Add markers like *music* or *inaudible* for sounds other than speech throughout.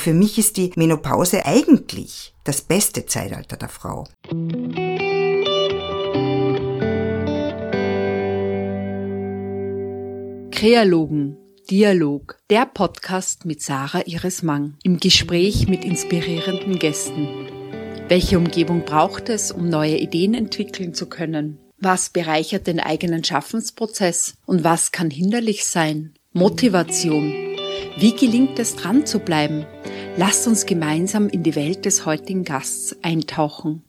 Für mich ist die Menopause eigentlich das beste Zeitalter der Frau. Kreologen Dialog, der Podcast mit Sarah Iris Mang im Gespräch mit inspirierenden Gästen. Welche Umgebung braucht es, um neue Ideen entwickeln zu können? Was bereichert den eigenen Schaffensprozess und was kann hinderlich sein? Motivation. Wie gelingt es dran zu bleiben? Lasst uns gemeinsam in die Welt des heutigen Gasts eintauchen.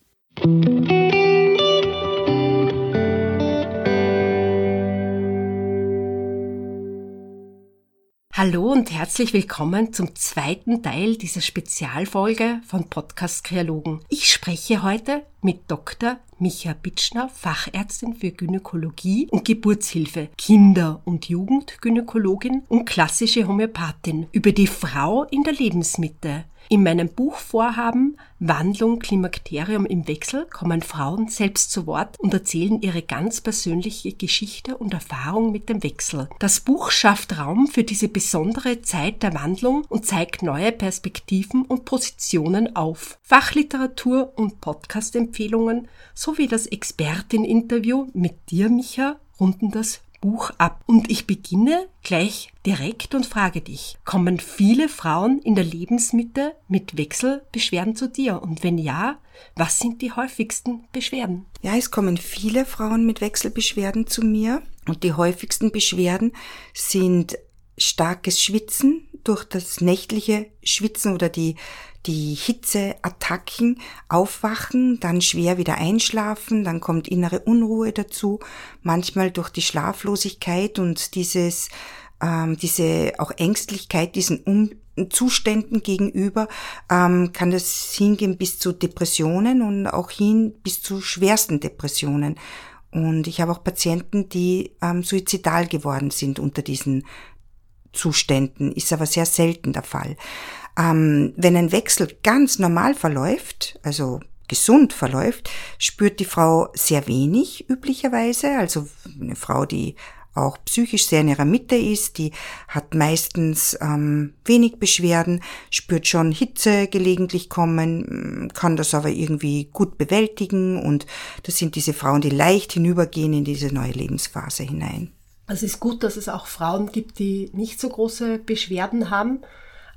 Hallo und herzlich willkommen zum zweiten Teil dieser Spezialfolge von Podcast Kreologen. Ich spreche heute mit Dr. Micha Bitschner, Fachärztin für Gynäkologie und Geburtshilfe, Kinder- und Jugendgynäkologin und klassische Homöopathin über die Frau in der Lebensmitte. In meinem Buchvorhaben Wandlung Klimakterium im Wechsel kommen Frauen selbst zu Wort und erzählen ihre ganz persönliche Geschichte und Erfahrung mit dem Wechsel. Das Buch schafft Raum für diese besondere Zeit der Wandlung und zeigt neue Perspektiven und Positionen auf. Fachliteratur und Podcast-Empfehlungen sowie das Expertin-Interview mit dir, Micha, runden das Buch ab. Und ich beginne gleich direkt und frage dich, kommen viele Frauen in der Lebensmitte mit Wechselbeschwerden zu dir? Und wenn ja, was sind die häufigsten Beschwerden? Ja, es kommen viele Frauen mit Wechselbeschwerden zu mir. Und die häufigsten Beschwerden sind starkes Schwitzen durch das nächtliche Schwitzen oder die die Hitzeattacken aufwachen, dann schwer wieder einschlafen, dann kommt innere Unruhe dazu, manchmal durch die Schlaflosigkeit und dieses, ähm, diese auch Ängstlichkeit diesen um Zuständen gegenüber ähm, kann das hingehen bis zu Depressionen und auch hin bis zu schwersten Depressionen. Und ich habe auch Patienten, die ähm, suizidal geworden sind unter diesen Zuständen, ist aber sehr selten der Fall. Ähm, wenn ein Wechsel ganz normal verläuft, also gesund verläuft, spürt die Frau sehr wenig üblicherweise. Also eine Frau, die auch psychisch sehr in ihrer Mitte ist, die hat meistens ähm, wenig Beschwerden, spürt schon Hitze gelegentlich kommen, kann das aber irgendwie gut bewältigen und das sind diese Frauen, die leicht hinübergehen in diese neue Lebensphase hinein. Also es ist gut, dass es auch Frauen gibt, die nicht so große Beschwerden haben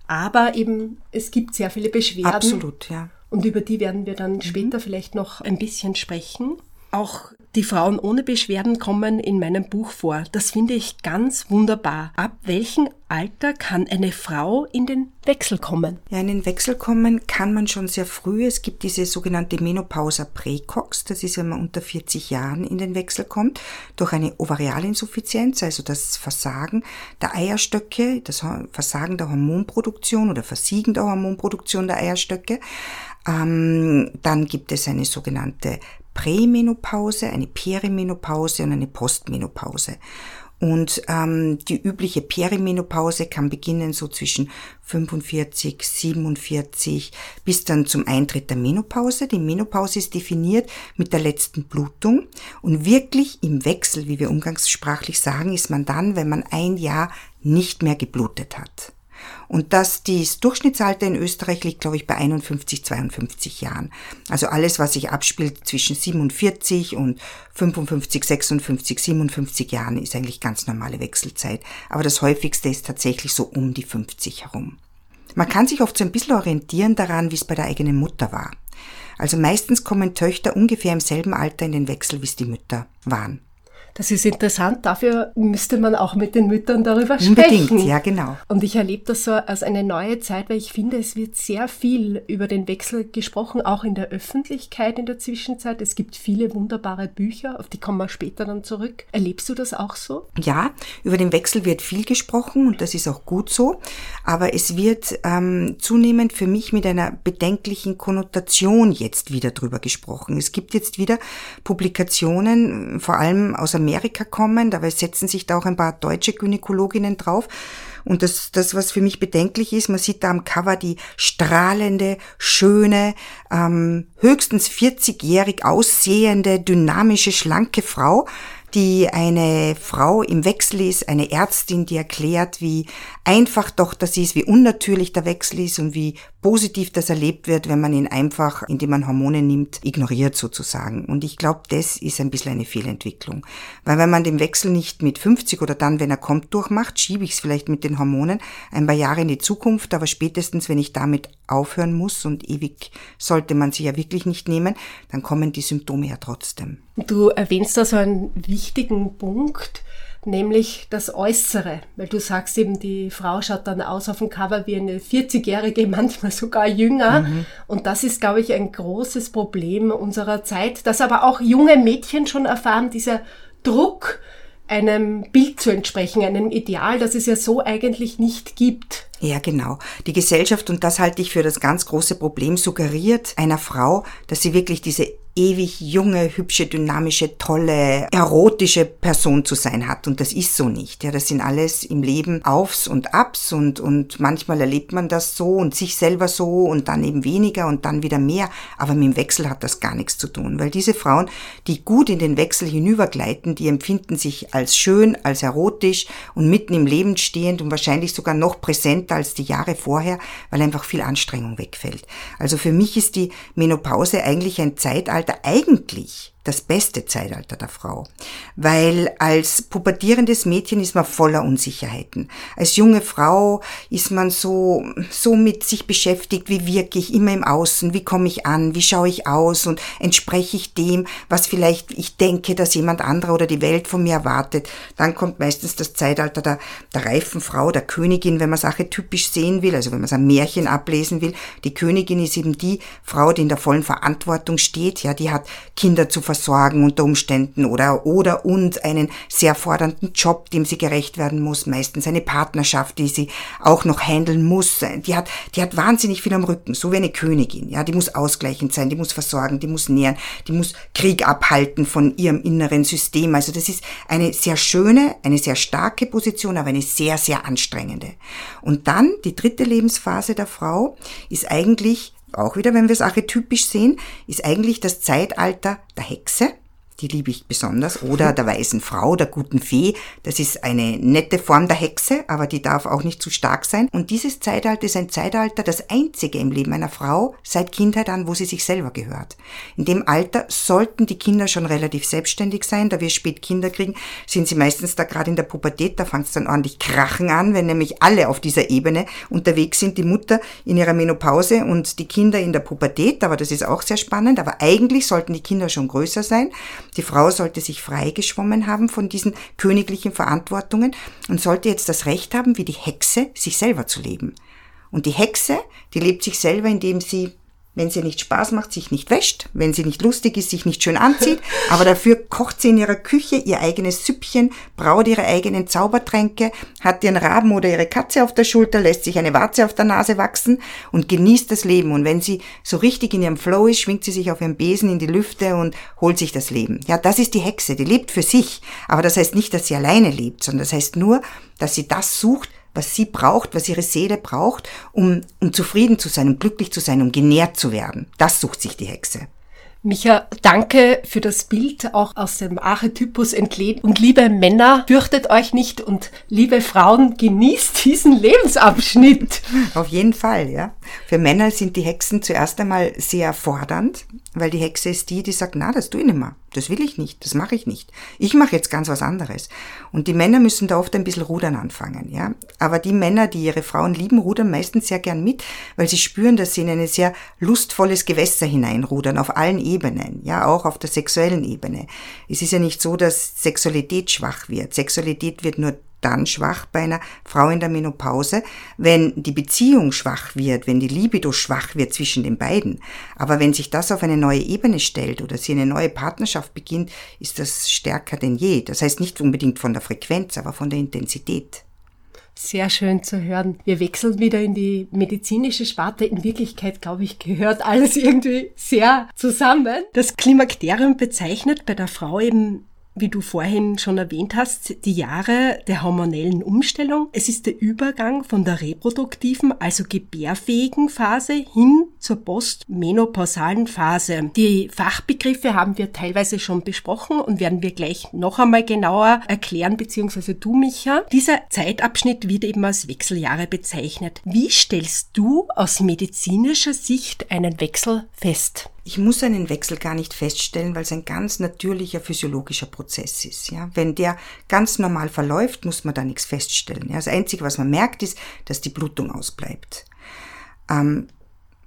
aber eben, es gibt sehr viele Beschwerden. Absolut, ja. Und über die werden wir dann mhm. später vielleicht noch ein bisschen sprechen. Auch die Frauen ohne Beschwerden kommen in meinem Buch vor. Das finde ich ganz wunderbar. Ab welchem Alter kann eine Frau in den Wechsel kommen? Ja, in den Wechsel kommen kann man schon sehr früh. Es gibt diese sogenannte Menopausa precox. Das ist, wenn man unter 40 Jahren in den Wechsel kommt, durch eine Ovarialinsuffizienz, also das Versagen der Eierstöcke, das Versagen der Hormonproduktion oder Versiegen der Hormonproduktion der Eierstöcke. Ähm, dann gibt es eine sogenannte Prämenopause, eine Perimenopause und eine Postmenopause. Und ähm, die übliche Perimenopause kann beginnen so zwischen 45, 47 bis dann zum Eintritt der Menopause. Die Menopause ist definiert mit der letzten Blutung und wirklich im Wechsel, wie wir umgangssprachlich sagen, ist man dann, wenn man ein Jahr nicht mehr geblutet hat. Und das, das Durchschnittsalter in Österreich liegt, glaube ich, bei 51, 52 Jahren. Also alles, was sich abspielt zwischen 47 und 55, 56, 57 Jahren, ist eigentlich ganz normale Wechselzeit. Aber das häufigste ist tatsächlich so um die 50 herum. Man kann sich oft so ein bisschen orientieren daran, wie es bei der eigenen Mutter war. Also meistens kommen Töchter ungefähr im selben Alter in den Wechsel, wie es die Mütter waren. Das ist interessant. Dafür müsste man auch mit den Müttern darüber sprechen. Unbedingt, ja, genau. Und ich erlebe das so als eine neue Zeit, weil ich finde, es wird sehr viel über den Wechsel gesprochen, auch in der Öffentlichkeit in der Zwischenzeit. Es gibt viele wunderbare Bücher, auf die kommen wir später dann zurück. Erlebst du das auch so? Ja, über den Wechsel wird viel gesprochen und das ist auch gut so. Aber es wird ähm, zunehmend für mich mit einer bedenklichen Konnotation jetzt wieder drüber gesprochen. Es gibt jetzt wieder Publikationen, vor allem aus Amerika kommen, dabei setzen sich da auch ein paar deutsche Gynäkologinnen drauf. Und das, das, was für mich bedenklich ist, man sieht da am Cover die strahlende, schöne, ähm, höchstens 40-jährig aussehende, dynamische, schlanke Frau, die eine Frau im Wechsel ist, eine Ärztin, die erklärt, wie einfach doch das ist, wie unnatürlich der Wechsel ist und wie positiv das erlebt wird, wenn man ihn einfach, indem man Hormone nimmt, ignoriert sozusagen. Und ich glaube, das ist ein bisschen eine Fehlentwicklung. Weil wenn man den Wechsel nicht mit 50 oder dann, wenn er kommt, durchmacht, schiebe ich es vielleicht mit den Hormonen ein paar Jahre in die Zukunft, aber spätestens, wenn ich damit aufhören muss und ewig sollte man sie ja wirklich nicht nehmen, dann kommen die Symptome ja trotzdem. Du erwähnst da so einen wichtigen Punkt, nämlich das Äußere, weil du sagst eben, die Frau schaut dann aus auf dem Cover wie eine 40-jährige, *laughs* manchmal sogar jünger. Mhm. Und das ist, glaube ich, ein großes Problem unserer Zeit, dass aber auch junge Mädchen schon erfahren, dieser Druck, einem Bild zu entsprechen, einem Ideal, das es ja so eigentlich nicht gibt. Ja, genau. Die Gesellschaft, und das halte ich für das ganz große Problem, suggeriert einer Frau, dass sie wirklich diese ewig junge, hübsche, dynamische, tolle, erotische Person zu sein hat. Und das ist so nicht. Ja, das sind alles im Leben Aufs und Abs und, und manchmal erlebt man das so und sich selber so und dann eben weniger und dann wieder mehr. Aber mit dem Wechsel hat das gar nichts zu tun, weil diese Frauen, die gut in den Wechsel hinübergleiten, die empfinden sich als schön, als erotisch und mitten im Leben stehend und wahrscheinlich sogar noch präsenter als die Jahre vorher, weil einfach viel Anstrengung wegfällt. Also für mich ist die Menopause eigentlich ein Zeitalter eigentlich das beste Zeitalter der Frau, weil als pubertierendes Mädchen ist man voller Unsicherheiten. Als junge Frau ist man so so mit sich beschäftigt, wie wirke ich immer im Außen, wie komme ich an, wie schaue ich aus und entspreche ich dem, was vielleicht ich denke, dass jemand anderer oder die Welt von mir erwartet. Dann kommt meistens das Zeitalter der, der reifen Frau, der Königin, wenn man Sache typisch sehen will, also wenn man es am Märchen ablesen will. Die Königin ist eben die Frau, die in der vollen Verantwortung steht, ja, die hat Kinder zu versorgen unter Umständen oder, oder und einen sehr fordernden Job, dem sie gerecht werden muss, meistens eine Partnerschaft, die sie auch noch handeln muss. Die hat, die hat wahnsinnig viel am Rücken, so wie eine Königin, ja, die muss ausgleichend sein, die muss versorgen, die muss nähren, die muss Krieg abhalten von ihrem inneren System. Also das ist eine sehr schöne, eine sehr starke Position, aber eine sehr, sehr anstrengende. Und dann die dritte Lebensphase der Frau ist eigentlich auch wieder, wenn wir es archetypisch sehen, ist eigentlich das Zeitalter der Hexe die liebe ich besonders, oder der weißen Frau, der guten Fee. Das ist eine nette Form der Hexe, aber die darf auch nicht zu stark sein. Und dieses Zeitalter ist ein Zeitalter, das einzige im Leben einer Frau seit Kindheit an, wo sie sich selber gehört. In dem Alter sollten die Kinder schon relativ selbstständig sein, da wir spät Kinder kriegen, sind sie meistens da gerade in der Pubertät, da fängt es dann ordentlich krachen an, wenn nämlich alle auf dieser Ebene unterwegs sind, die Mutter in ihrer Menopause und die Kinder in der Pubertät, aber das ist auch sehr spannend, aber eigentlich sollten die Kinder schon größer sein. Die Frau sollte sich freigeschwommen haben von diesen königlichen Verantwortungen und sollte jetzt das Recht haben, wie die Hexe, sich selber zu leben. Und die Hexe, die lebt sich selber, indem sie wenn sie nicht Spaß macht, sich nicht wäscht, wenn sie nicht lustig ist, sich nicht schön anzieht, *laughs* aber dafür kocht sie in ihrer Küche ihr eigenes Süppchen, braut ihre eigenen Zaubertränke, hat ihren Raben oder ihre Katze auf der Schulter, lässt sich eine Warze auf der Nase wachsen und genießt das Leben. Und wenn sie so richtig in ihrem Flow ist, schwingt sie sich auf ihren Besen in die Lüfte und holt sich das Leben. Ja, das ist die Hexe, die lebt für sich. Aber das heißt nicht, dass sie alleine lebt, sondern das heißt nur, dass sie das sucht, was sie braucht, was ihre Seele braucht, um, um zufrieden zu sein, um glücklich zu sein, um genährt zu werden. Das sucht sich die Hexe. Micha, danke für das Bild, auch aus dem Archetypus entlebt. Und liebe Männer, fürchtet euch nicht und liebe Frauen, genießt diesen Lebensabschnitt. Auf jeden Fall, ja. Für Männer sind die Hexen zuerst einmal sehr fordernd, weil die Hexe ist die, die sagt, na, das tue ich nicht mehr. Das will ich nicht, das mache ich nicht. Ich mache jetzt ganz was anderes. Und die Männer müssen da oft ein bisschen rudern anfangen, ja. Aber die Männer, die ihre Frauen lieben, rudern meistens sehr gern mit, weil sie spüren, dass sie in ein sehr lustvolles Gewässer hineinrudern, auf allen Ebenen, ja, auch auf der sexuellen Ebene. Es ist ja nicht so, dass Sexualität schwach wird. Sexualität wird nur dann schwach bei einer Frau in der Menopause, wenn die Beziehung schwach wird, wenn die Libido schwach wird zwischen den beiden. Aber wenn sich das auf eine neue Ebene stellt oder sie eine neue Partnerschaft beginnt, ist das stärker denn je. Das heißt nicht unbedingt von der Frequenz, aber von der Intensität. Sehr schön zu hören. Wir wechseln wieder in die medizinische Sparte. In Wirklichkeit, glaube ich, gehört alles irgendwie sehr zusammen. Das Klimakterium bezeichnet bei der Frau eben wie du vorhin schon erwähnt hast, die Jahre der hormonellen Umstellung. Es ist der Übergang von der reproduktiven, also gebärfähigen Phase hin zur postmenopausalen Phase. Die Fachbegriffe haben wir teilweise schon besprochen und werden wir gleich noch einmal genauer erklären, beziehungsweise du, Micha. Dieser Zeitabschnitt wird eben als Wechseljahre bezeichnet. Wie stellst du aus medizinischer Sicht einen Wechsel fest? Ich muss einen Wechsel gar nicht feststellen, weil es ein ganz natürlicher physiologischer Prozess ist. Ja? Wenn der ganz normal verläuft, muss man da nichts feststellen. Ja? Das Einzige, was man merkt, ist, dass die Blutung ausbleibt. Ähm,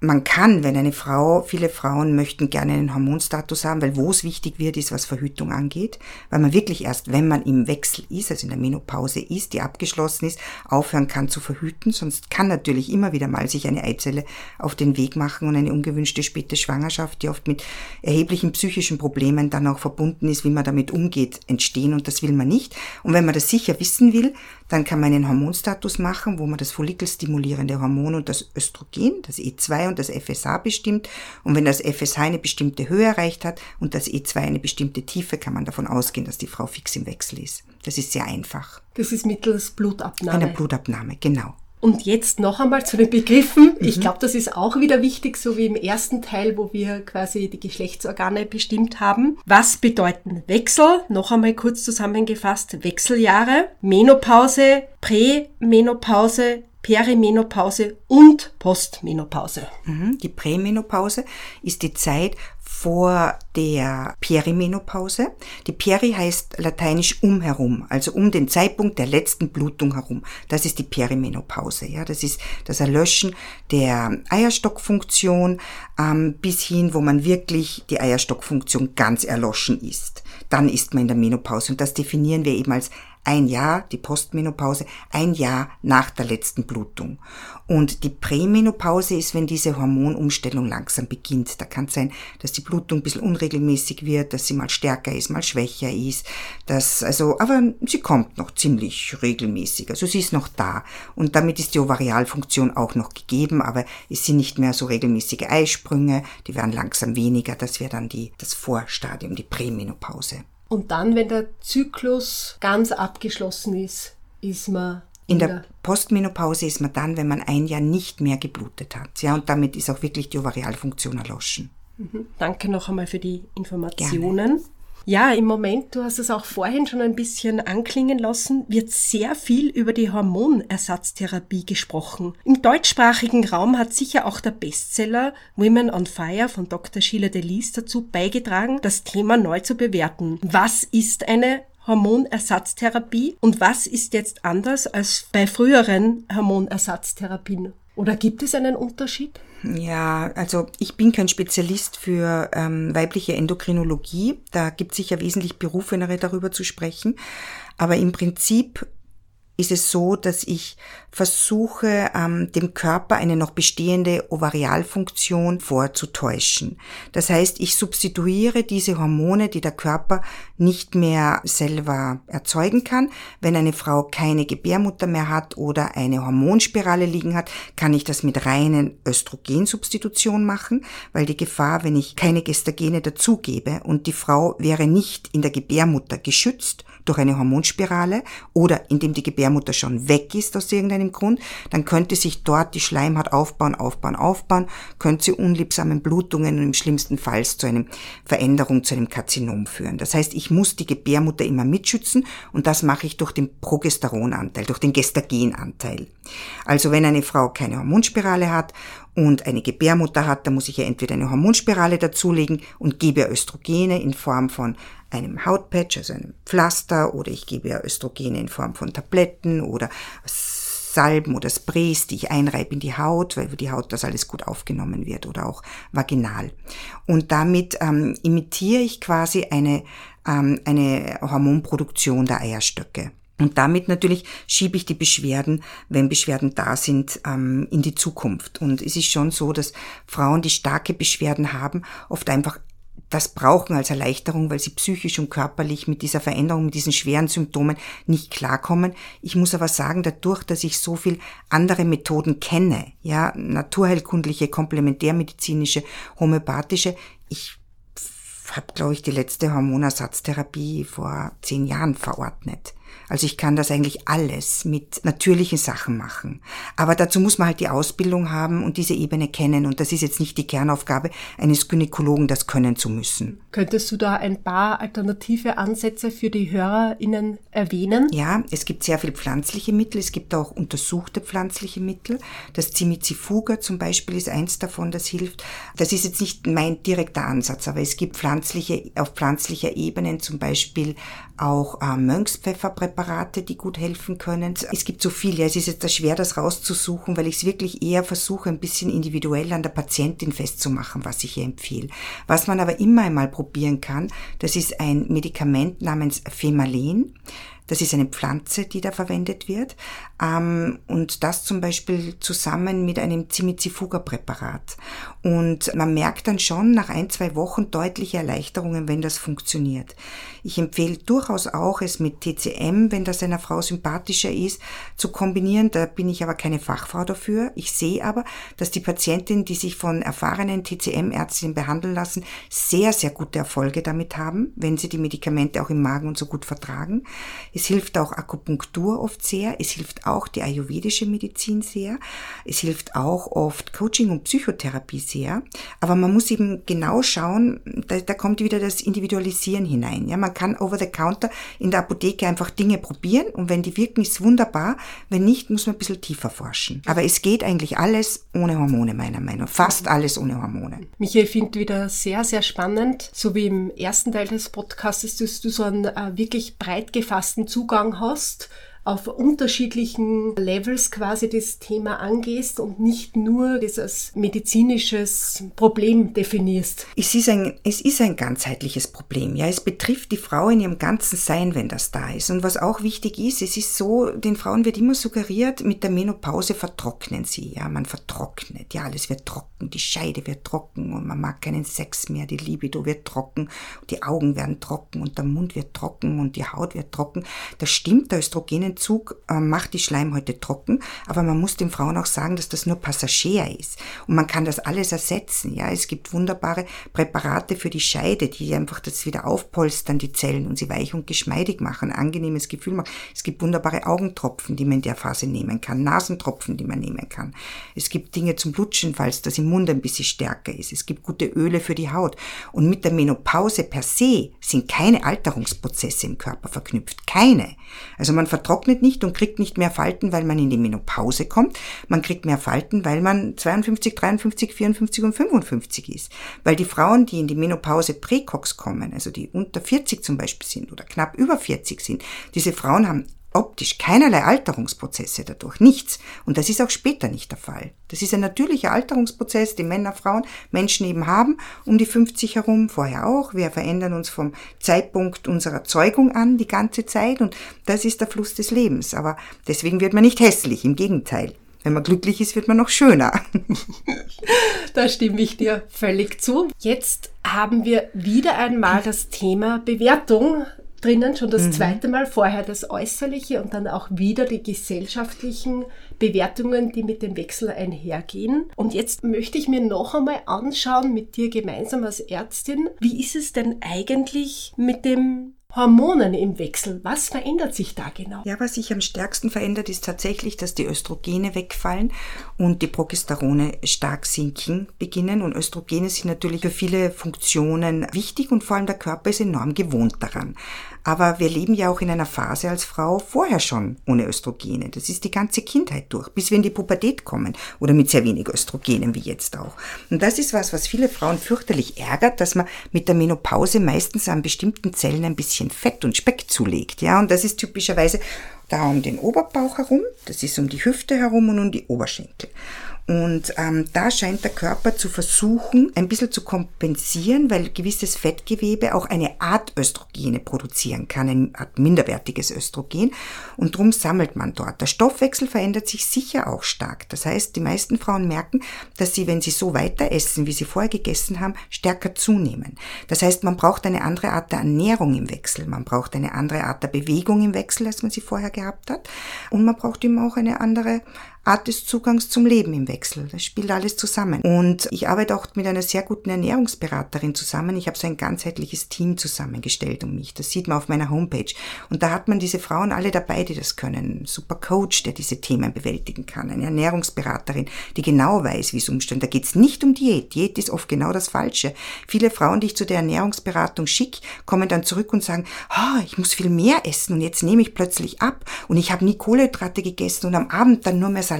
man kann, wenn eine Frau, viele Frauen möchten gerne einen Hormonstatus haben, weil wo es wichtig wird, ist, was Verhütung angeht, weil man wirklich erst, wenn man im Wechsel ist, also in der Menopause ist, die abgeschlossen ist, aufhören kann zu verhüten, sonst kann natürlich immer wieder mal sich eine Eizelle auf den Weg machen und eine ungewünschte späte Schwangerschaft, die oft mit erheblichen psychischen Problemen dann auch verbunden ist, wie man damit umgeht, entstehen. Und das will man nicht. Und wenn man das sicher wissen will, dann kann man einen Hormonstatus machen, wo man das follikelstimulierende Hormon und das Östrogen, das E2 und das FSH bestimmt. Und wenn das FSH eine bestimmte Höhe erreicht hat und das E2 eine bestimmte Tiefe, kann man davon ausgehen, dass die Frau fix im Wechsel ist. Das ist sehr einfach. Das ist mittels Blutabnahme. Eine Blutabnahme, genau. Und jetzt noch einmal zu den Begriffen. Mhm. Ich glaube, das ist auch wieder wichtig, so wie im ersten Teil, wo wir quasi die Geschlechtsorgane bestimmt haben. Was bedeuten Wechsel? Noch einmal kurz zusammengefasst. Wechseljahre, Menopause, Prämenopause, Perimenopause und Postmenopause. Mhm. Die Prämenopause ist die Zeit vor der Perimenopause. Die Peri heißt lateinisch umherum, also um den Zeitpunkt der letzten Blutung herum. Das ist die Perimenopause. Ja, das ist das Erlöschen der Eierstockfunktion ähm, bis hin, wo man wirklich die Eierstockfunktion ganz erloschen ist. Dann ist man in der Menopause und das definieren wir eben als ein Jahr, die Postmenopause, ein Jahr nach der letzten Blutung. Und die Prämenopause ist, wenn diese Hormonumstellung langsam beginnt. Da kann es sein, dass die Blutung ein bisschen unregelmäßig wird, dass sie mal stärker ist, mal schwächer ist. Dass, also, aber sie kommt noch ziemlich regelmäßig. Also sie ist noch da. Und damit ist die Ovarialfunktion auch noch gegeben, aber es sind nicht mehr so regelmäßige Eisprünge, die werden langsam weniger. Das wäre dann die, das Vorstadium, die Prämenopause. Und dann, wenn der Zyklus ganz abgeschlossen ist, ist man in der Postmenopause ist man dann, wenn man ein Jahr nicht mehr geblutet hat. Ja, und damit ist auch wirklich die Ovarialfunktion erloschen. Mhm. Danke noch einmal für die Informationen. Gerne. Ja, im Moment, du hast es auch vorhin schon ein bisschen anklingen lassen, wird sehr viel über die Hormonersatztherapie gesprochen. Im deutschsprachigen Raum hat sicher auch der Bestseller Women on Fire von Dr. Sheila Delis dazu beigetragen, das Thema neu zu bewerten. Was ist eine Hormonersatztherapie und was ist jetzt anders als bei früheren Hormonersatztherapien? Oder gibt es einen Unterschied? Ja, also ich bin kein Spezialist für ähm, weibliche Endokrinologie. Da gibt es sicher wesentlich berufenere darüber zu sprechen. Aber im Prinzip ist es so, dass ich versuche, ähm, dem Körper eine noch bestehende Ovarialfunktion vorzutäuschen. Das heißt, ich substituiere diese Hormone, die der Körper nicht mehr selber erzeugen kann. Wenn eine Frau keine Gebärmutter mehr hat oder eine Hormonspirale liegen hat, kann ich das mit reinen Östrogensubstitution machen, weil die Gefahr, wenn ich keine Gestagene dazugebe und die Frau wäre nicht in der Gebärmutter geschützt, durch eine Hormonspirale oder indem die Gebärmutter schon weg ist aus irgendeinem Grund, dann könnte sich dort die Schleimhaut aufbauen, aufbauen, aufbauen, könnte sie unliebsamen Blutungen und im schlimmsten Fall zu einer Veränderung, zu einem Karzinom führen. Das heißt, ich muss die Gebärmutter immer mitschützen und das mache ich durch den Progesteronanteil, durch den Gestagenanteil. Also wenn eine Frau keine Hormonspirale hat und eine Gebärmutter hat, dann muss ich ja entweder eine Hormonspirale dazulegen und gebe Östrogene in Form von einem Hautpatch, also einem Pflaster, oder ich gebe ja Östrogene in Form von Tabletten oder Salben oder Sprays, die ich einreibe in die Haut, weil über die Haut das alles gut aufgenommen wird oder auch vaginal. Und damit ähm, imitiere ich quasi eine, ähm, eine Hormonproduktion der Eierstöcke. Und damit natürlich schiebe ich die Beschwerden, wenn Beschwerden da sind, ähm, in die Zukunft. Und es ist schon so, dass Frauen, die starke Beschwerden haben, oft einfach das brauchen als Erleichterung, weil sie psychisch und körperlich mit dieser Veränderung, mit diesen schweren Symptomen nicht klarkommen. Ich muss aber sagen, dadurch, dass ich so viel andere Methoden kenne, ja, naturheilkundliche, komplementärmedizinische, homöopathische, ich habe, glaube ich, die letzte Hormonersatztherapie vor zehn Jahren verordnet. Also ich kann das eigentlich alles mit natürlichen Sachen machen. Aber dazu muss man halt die Ausbildung haben und diese Ebene kennen. Und das ist jetzt nicht die Kernaufgabe eines Gynäkologen, das können zu müssen. Könntest du da ein paar alternative Ansätze für die HörerInnen erwähnen? Ja, es gibt sehr viel pflanzliche Mittel. Es gibt auch untersuchte pflanzliche Mittel. Das Zimizifuga zum Beispiel ist eins davon, das hilft. Das ist jetzt nicht mein direkter Ansatz, aber es gibt pflanzliche, auf pflanzlicher Ebene zum Beispiel auch äh, Mönchspfefferpräparate, die gut helfen können. Es gibt so viel, es ist jetzt schwer, das rauszusuchen, weil ich es wirklich eher versuche, ein bisschen individuell an der Patientin festzumachen, was ich ihr empfehle. Was man aber immer einmal probieren kann, das ist ein Medikament namens Femalen. Das ist eine Pflanze, die da verwendet wird. Ähm, und das zum Beispiel zusammen mit einem Zimizifuga-Präparat. Und man merkt dann schon nach ein, zwei Wochen deutliche Erleichterungen, wenn das funktioniert. Ich empfehle durchaus auch, es mit TCM, wenn das einer Frau sympathischer ist, zu kombinieren. Da bin ich aber keine Fachfrau dafür. Ich sehe aber, dass die Patientinnen, die sich von erfahrenen TCM-Ärztinnen behandeln lassen, sehr, sehr gute Erfolge damit haben, wenn sie die Medikamente auch im Magen und so gut vertragen. Es hilft auch Akupunktur oft sehr. Es hilft auch die ayurvedische Medizin sehr. Es hilft auch oft Coaching und Psychotherapie sehr. Aber man muss eben genau schauen, da, da kommt wieder das Individualisieren hinein. Ja, man kann over the counter in der Apotheke einfach Dinge probieren und wenn die wirken, ist wunderbar. Wenn nicht, muss man ein bisschen tiefer forschen. Aber es geht eigentlich alles ohne Hormone, meiner Meinung nach. Fast alles ohne Hormone. Michael, ich finde wieder sehr, sehr spannend, so wie im ersten Teil des Podcasts, dass du so einen äh, wirklich breit gefassten Zugang hast auf unterschiedlichen Levels quasi das Thema angehst und nicht nur das als medizinisches Problem definierst. Es ist ein, es ist ein ganzheitliches Problem. Ja, es betrifft die Frau in ihrem ganzen Sein, wenn das da ist. Und was auch wichtig ist, es ist so, den Frauen wird immer suggeriert, mit der Menopause vertrocknen sie. Ja, man vertrocknet. Ja, alles wird trocken. Die Scheide wird trocken und man mag keinen Sex mehr. Die Libido wird trocken. Die Augen werden trocken und der Mund wird trocken und die Haut wird trocken. Das stimmt, der Östrogenen Zug äh, macht die Schleimhäute trocken, aber man muss den Frauen auch sagen, dass das nur Passagier ist. Und man kann das alles ersetzen. Ja, es gibt wunderbare Präparate für die Scheide, die einfach das wieder aufpolstern, die Zellen und sie weich und geschmeidig machen, angenehmes Gefühl machen. Es gibt wunderbare Augentropfen, die man in der Phase nehmen kann, Nasentropfen, die man nehmen kann. Es gibt Dinge zum Blutschen, falls das im Mund ein bisschen stärker ist. Es gibt gute Öle für die Haut. Und mit der Menopause per se sind keine Alterungsprozesse im Körper verknüpft. Keine. Also man vertrocknet trocknet nicht und kriegt nicht mehr Falten, weil man in die Menopause kommt. Man kriegt mehr Falten, weil man 52, 53, 54 und 55 ist. Weil die Frauen, die in die Menopause Präcox kommen, also die unter 40 zum Beispiel sind oder knapp über 40 sind, diese Frauen haben optisch keinerlei Alterungsprozesse dadurch, nichts. Und das ist auch später nicht der Fall. Das ist ein natürlicher Alterungsprozess, den Männer, Frauen, Menschen eben haben, um die 50 herum, vorher auch. Wir verändern uns vom Zeitpunkt unserer Zeugung an die ganze Zeit und das ist der Fluss des Lebens. Aber deswegen wird man nicht hässlich, im Gegenteil. Wenn man glücklich ist, wird man noch schöner. *laughs* da stimme ich dir völlig zu. Jetzt haben wir wieder einmal das Thema Bewertung drinnen, schon das mhm. zweite Mal, vorher das Äußerliche und dann auch wieder die gesellschaftlichen Bewertungen, die mit dem Wechsel einhergehen. Und jetzt möchte ich mir noch einmal anschauen mit dir gemeinsam als Ärztin, wie ist es denn eigentlich mit dem Hormonen im Wechsel. Was verändert sich da genau? Ja, was sich am stärksten verändert, ist tatsächlich, dass die Östrogene wegfallen und die Progesterone stark sinken beginnen. Und Östrogene sind natürlich für viele Funktionen wichtig und vor allem der Körper ist enorm gewohnt daran. Aber wir leben ja auch in einer Phase als Frau vorher schon ohne Östrogene. Das ist die ganze Kindheit durch, bis wir in die Pubertät kommen oder mit sehr wenig Östrogenen wie jetzt auch. Und das ist was, was viele Frauen fürchterlich ärgert, dass man mit der Menopause meistens an bestimmten Zellen ein bisschen Fett und Speck zulegt. Ja, und das ist typischerweise da um den Oberbauch herum, das ist um die Hüfte herum und um die Oberschenkel. Und ähm, da scheint der Körper zu versuchen, ein bisschen zu kompensieren, weil gewisses Fettgewebe auch eine Art Östrogene produzieren kann, ein Art minderwertiges Östrogen. Und drum sammelt man dort. Der Stoffwechsel verändert sich sicher auch stark. Das heißt, die meisten Frauen merken, dass sie, wenn sie so weiter essen, wie sie vorher gegessen haben, stärker zunehmen. Das heißt, man braucht eine andere Art der Ernährung im Wechsel. Man braucht eine andere Art der Bewegung im Wechsel, als man sie vorher gehabt hat. Und man braucht eben auch eine andere Art des Zugangs zum Leben im Wechsel. Das spielt alles zusammen. Und ich arbeite auch mit einer sehr guten Ernährungsberaterin zusammen. Ich habe so ein ganzheitliches Team zusammengestellt um mich. Das sieht man auf meiner Homepage. Und da hat man diese Frauen alle dabei, die das können. Ein super Coach, der diese Themen bewältigen kann. Eine Ernährungsberaterin, die genau weiß, wie es umstellt. Da geht es nicht um Diät. Diät ist oft genau das Falsche. Viele Frauen, die ich zu der Ernährungsberatung schicke, kommen dann zurück und sagen, oh, ich muss viel mehr essen und jetzt nehme ich plötzlich ab und ich habe nie Kohlenhydrate gegessen und am Abend dann nur mehr Salat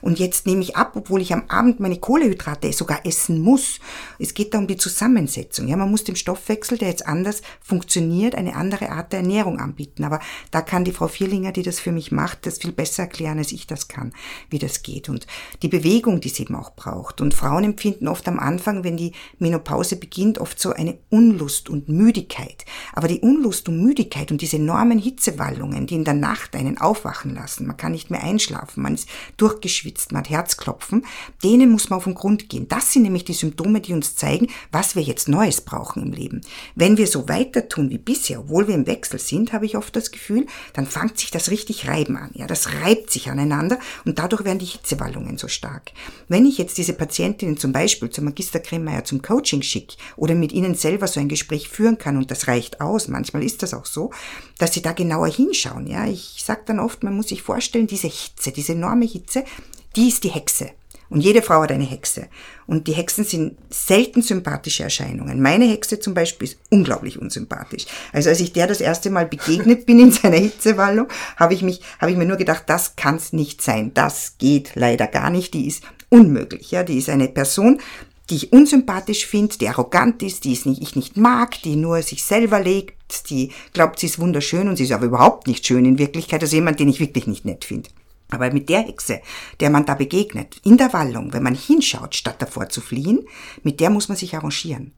und jetzt nehme ich ab, obwohl ich am Abend meine Kohlenhydrate sogar essen muss. Es geht da um die Zusammensetzung. Ja, man muss dem Stoffwechsel, der jetzt anders funktioniert, eine andere Art der Ernährung anbieten. Aber da kann die Frau Vierlinger, die das für mich macht, das viel besser erklären, als ich das kann, wie das geht. Und die Bewegung, die es eben auch braucht. Und Frauen empfinden oft am Anfang, wenn die Menopause beginnt, oft so eine Unlust und Müdigkeit. Aber die Unlust und Müdigkeit und diese enormen Hitzewallungen, die in der Nacht einen aufwachen lassen, man kann nicht mehr einschlafen, man ist durchgeschwitzt, man hat Herzklopfen, denen muss man auf den Grund gehen. Das sind nämlich die Symptome, die uns zeigen, was wir jetzt Neues brauchen im Leben. Wenn wir so weiter tun wie bisher, obwohl wir im Wechsel sind, habe ich oft das Gefühl, dann fängt sich das richtig reiben an. Ja, das reibt sich aneinander und dadurch werden die Hitzewallungen so stark. Wenn ich jetzt diese Patientinnen zum Beispiel zum Magister Kremmeier zum Coaching schicke oder mit ihnen selber so ein Gespräch führen kann und das reicht aus, manchmal ist das auch so, dass sie da genauer hinschauen. Ja, ich sage dann oft, man muss sich vorstellen, diese Hitze, diese enorme Hitze, die ist die Hexe. Und jede Frau hat eine Hexe. Und die Hexen sind selten sympathische Erscheinungen. Meine Hexe zum Beispiel ist unglaublich unsympathisch. Also als ich der das erste Mal begegnet bin in *laughs* seiner Hitzewallung, habe ich mich, habe ich mir nur gedacht, das kann's nicht sein. Das geht leider gar nicht. Die ist unmöglich. Ja, die ist eine Person, die ich unsympathisch finde, die arrogant ist, die ich nicht mag, die nur sich selber legt, die glaubt, sie ist wunderschön und sie ist aber überhaupt nicht schön in Wirklichkeit. Also jemand, den ich wirklich nicht nett finde. Aber mit der Hexe, der man da begegnet, in der Wallung, wenn man hinschaut, statt davor zu fliehen, mit der muss man sich arrangieren.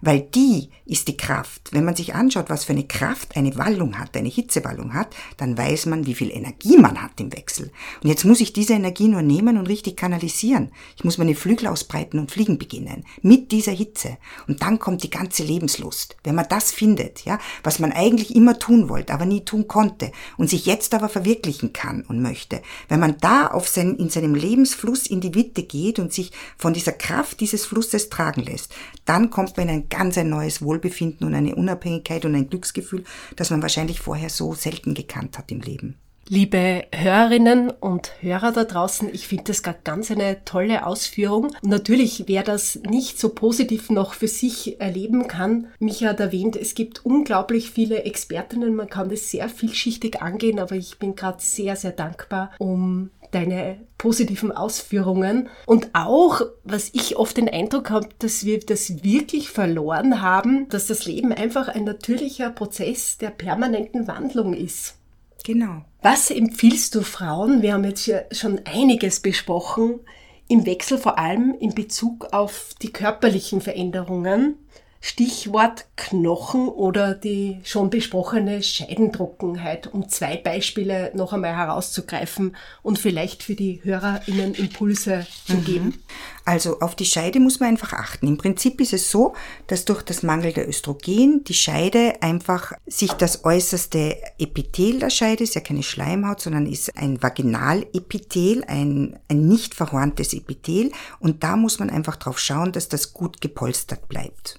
Weil die ist die Kraft. Wenn man sich anschaut, was für eine Kraft eine Wallung hat, eine Hitzewallung hat, dann weiß man, wie viel Energie man hat im Wechsel. Und jetzt muss ich diese Energie nur nehmen und richtig kanalisieren. Ich muss meine Flügel ausbreiten und fliegen beginnen. Mit dieser Hitze. Und dann kommt die ganze Lebenslust. Wenn man das findet, ja, was man eigentlich immer tun wollte, aber nie tun konnte und sich jetzt aber verwirklichen kann und möchte. Wenn man da auf sein, in seinem Lebensfluss in die Witte geht und sich von dieser Kraft dieses Flusses tragen lässt, dann kommt man in ein ganz ein neues Wohlbefinden und eine Unabhängigkeit und ein Glücksgefühl, das man wahrscheinlich vorher so selten gekannt hat im Leben. Liebe Hörerinnen und Hörer da draußen, ich finde das gerade ganz eine tolle Ausführung. Natürlich, wer das nicht so positiv noch für sich erleben kann, Micha hat erwähnt, es gibt unglaublich viele Expertinnen, man kann das sehr vielschichtig angehen, aber ich bin gerade sehr, sehr dankbar um deine positiven Ausführungen. Und auch, was ich oft den Eindruck habe, dass wir das wirklich verloren haben, dass das Leben einfach ein natürlicher Prozess der permanenten Wandlung ist. Genau. Was empfiehlst du Frauen? Wir haben jetzt schon einiges besprochen, im Wechsel vor allem in Bezug auf die körperlichen Veränderungen. Stichwort Knochen oder die schon besprochene Scheidentrockenheit, um zwei Beispiele noch einmal herauszugreifen und vielleicht für die HörerInnen Impulse zu mhm. geben. Also auf die Scheide muss man einfach achten. Im Prinzip ist es so, dass durch das Mangel der Östrogen die Scheide einfach sich das äußerste Epithel der Scheide, ist ja keine Schleimhaut, sondern ist ein Vaginalepithel, ein, ein nicht verhorntes Epithel und da muss man einfach drauf schauen, dass das gut gepolstert bleibt.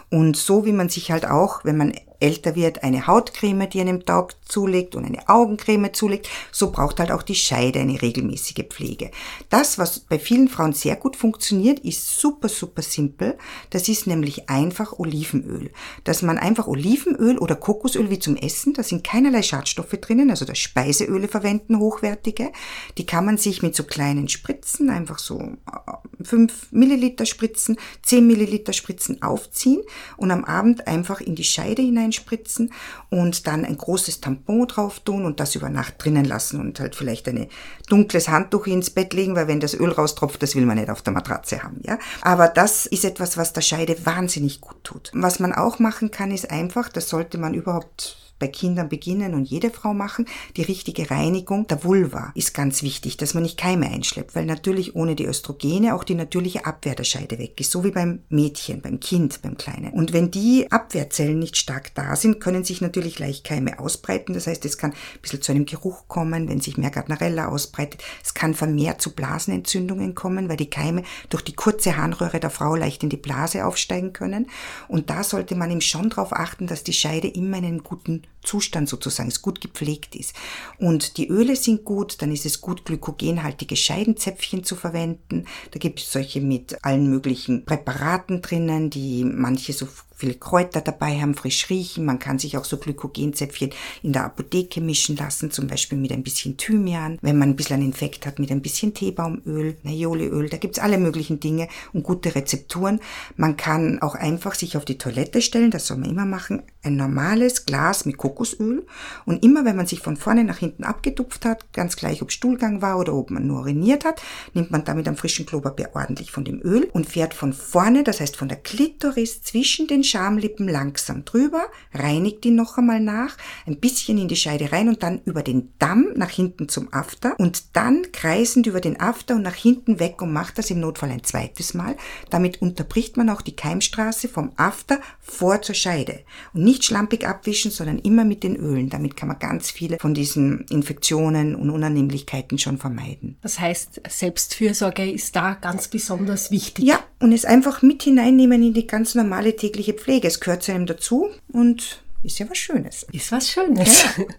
Und so wie man sich halt auch, wenn man älter wird, eine Hautcreme, die einem Tag zulegt und eine Augencreme zulegt, so braucht halt auch die Scheide eine regelmäßige Pflege. Das, was bei vielen Frauen sehr gut funktioniert, ist super, super simpel. Das ist nämlich einfach Olivenöl. Dass man einfach Olivenöl oder Kokosöl wie zum Essen, da sind keinerlei Schadstoffe drinnen, also das Speiseöle verwenden, hochwertige. Die kann man sich mit so kleinen Spritzen, einfach so 5 äh, Milliliter Spritzen, 10 Milliliter Spritzen aufziehen und am Abend einfach in die Scheide hinein reinspritzen und dann ein großes Tampon drauf tun und das über Nacht drinnen lassen und halt vielleicht ein dunkles Handtuch ins Bett legen, weil wenn das Öl raustropft, das will man nicht auf der Matratze haben, ja. Aber das ist etwas, was der Scheide wahnsinnig gut tut. Was man auch machen kann, ist einfach, das sollte man überhaupt bei Kindern beginnen und jede Frau machen. Die richtige Reinigung der Vulva ist ganz wichtig, dass man nicht Keime einschleppt, weil natürlich ohne die Östrogene auch die natürliche Abwehr der Scheide weg ist, so wie beim Mädchen, beim Kind, beim Kleinen. Und wenn die Abwehrzellen nicht stark da sind, können sich natürlich leicht Keime ausbreiten. Das heißt, es kann ein bisschen zu einem Geruch kommen, wenn sich mehr Gardnerella ausbreitet. Es kann vermehrt zu Blasenentzündungen kommen, weil die Keime durch die kurze Harnröhre der Frau leicht in die Blase aufsteigen können. Und da sollte man eben schon darauf achten, dass die Scheide immer in einem guten Zustand sozusagen ist, gut gepflegt ist. Und die Öle sind gut, dann ist es gut, glykogenhaltige Scheidenzäpfchen zu verwenden. Da gibt es solche mit allen möglichen Präparaten drinnen, die manche so viele Kräuter dabei haben, frisch riechen. Man kann sich auch so Glykogenzäpfchen in der Apotheke mischen lassen, zum Beispiel mit ein bisschen Thymian. Wenn man ein bisschen einen Infekt hat, mit ein bisschen Teebaumöl, Naioleöl, da gibt's alle möglichen Dinge und gute Rezepturen. Man kann auch einfach sich auf die Toilette stellen, das soll man immer machen, ein normales Glas mit Kokosöl und immer wenn man sich von vorne nach hinten abgetupft hat, ganz gleich ob Stuhlgang war oder ob man nur uriniert hat, nimmt man damit am frischen Klopapier ordentlich von dem Öl und fährt von vorne, das heißt von der Klitoris zwischen den Schamlippen langsam drüber, reinigt ihn noch einmal nach, ein bisschen in die Scheide rein und dann über den Damm nach hinten zum After und dann kreisend über den After und nach hinten weg und macht das im Notfall ein zweites Mal. Damit unterbricht man auch die Keimstraße vom After vor zur Scheide. Und nicht schlampig abwischen, sondern immer mit den Ölen. Damit kann man ganz viele von diesen Infektionen und Unannehmlichkeiten schon vermeiden. Das heißt, Selbstfürsorge ist da ganz besonders wichtig. Ja, und es einfach mit hineinnehmen in die ganz normale tägliche Pflege. Es gehört zu einem dazu und ist ja was Schönes. Ist was Schönes. Ja. *laughs*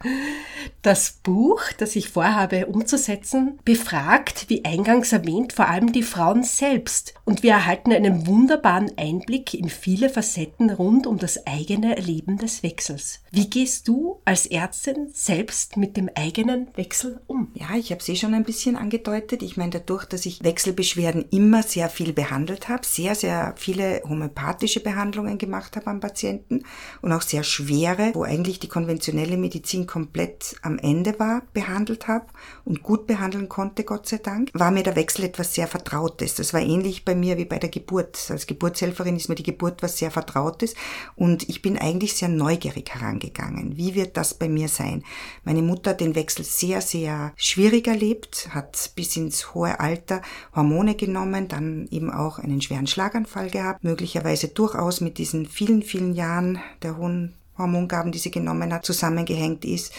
Das Buch, das ich vorhabe umzusetzen, befragt, wie eingangs erwähnt, vor allem die Frauen selbst. Und wir erhalten einen wunderbaren Einblick in viele Facetten rund um das eigene Erleben des Wechsels. Wie gehst du als Ärztin selbst mit dem eigenen Wechsel um? Ja, ich habe sie schon ein bisschen angedeutet. Ich meine, dadurch, dass ich Wechselbeschwerden immer sehr viel behandelt habe, sehr, sehr viele homöopathische Behandlungen gemacht habe am Patienten und auch sehr schwere, wo eigentlich die konventionelle Medizin komplett am Ende war, behandelt habe und gut behandeln konnte, Gott sei Dank, war mir der Wechsel etwas sehr Vertrautes. Das war ähnlich bei mir wie bei der Geburt. Als Geburtshelferin ist mir die Geburt was sehr Vertrautes und ich bin eigentlich sehr neugierig herangegangen. Wie wird das bei mir sein? Meine Mutter hat den Wechsel sehr, sehr schwierig erlebt, hat bis ins hohe Alter Hormone genommen, dann eben auch einen schweren Schlaganfall gehabt, möglicherweise durchaus mit diesen vielen, vielen Jahren der hohen Hormongaben, die sie genommen hat, zusammengehängt ist.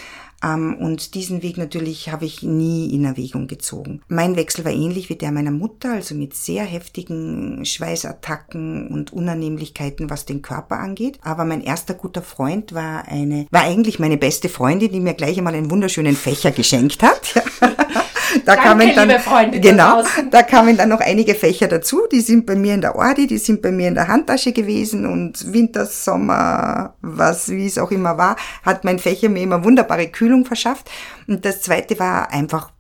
Ähm, und diesen Weg natürlich habe ich nie in Erwägung gezogen. Mein Wechsel war ähnlich wie der meiner Mutter, also mit sehr heftigen Schweißattacken und Unannehmlichkeiten, was den Körper angeht. Aber mein erster guter Freund war eine, war eigentlich meine beste Freundin, die mir gleich einmal einen wunderschönen Fächer geschenkt hat. *laughs* da Danke, kamen dann, Freunde, genau, da kamen dann noch einige Fächer dazu. Die sind bei mir in der Ordi, die sind bei mir in der Handtasche gewesen und Winter, Sommer, was, wie es auch immer war, hat mein Fächer mir immer wunderbare Kühlung verschafft. Und das zweite war einfach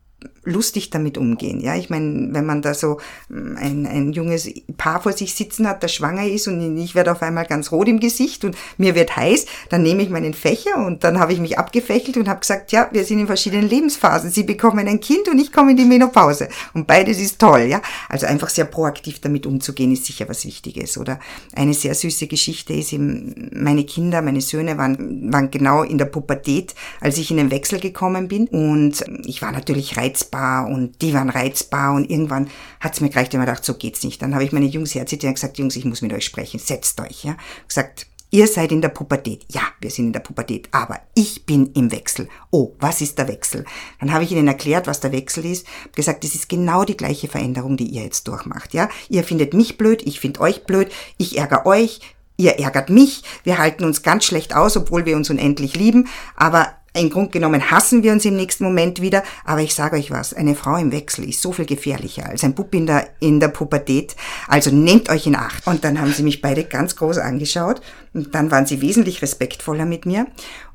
lustig damit umgehen. Ja, ich meine, wenn man da so hm, ein, ein junges Paar vor sich sitzen hat, das schwanger ist und ich werde auf einmal ganz rot im Gesicht und mir wird heiß, dann nehme ich meinen Fächer und dann habe ich mich abgefächelt und habe gesagt, ja, wir sind in verschiedenen Lebensphasen. Sie bekommen ein Kind und ich komme in die Menopause. Und beides ist toll, ja. Also einfach sehr proaktiv damit umzugehen, ist sicher was Wichtiges. Oder eine sehr süße Geschichte ist eben, meine Kinder, meine Söhne waren, waren genau in der Pubertät, als ich in den Wechsel gekommen bin und ich war natürlich reizbar reizbar und die waren reizbar und irgendwann hat's mir gereicht, mir gedacht, so geht's nicht. Dann habe ich meine Jungs herzitiert und gesagt, Jungs, ich muss mit euch sprechen, setzt euch. Ja, gesagt, Ihr seid in der Pubertät. Ja, wir sind in der Pubertät, aber ich bin im Wechsel. Oh, was ist der Wechsel? Dann habe ich ihnen erklärt, was der Wechsel ist. gesagt, es ist genau die gleiche Veränderung, die ihr jetzt durchmacht. Ja, ihr findet mich blöd, ich finde euch blöd, ich ärgere euch, ihr ärgert mich. Wir halten uns ganz schlecht aus, obwohl wir uns unendlich lieben. Aber im Grunde genommen hassen wir uns im nächsten Moment wieder, aber ich sage euch was, eine Frau im Wechsel ist so viel gefährlicher als ein Bub in der, in der Pubertät. Also nehmt euch in Acht. Und dann haben sie mich beide ganz groß angeschaut und dann waren sie wesentlich respektvoller mit mir.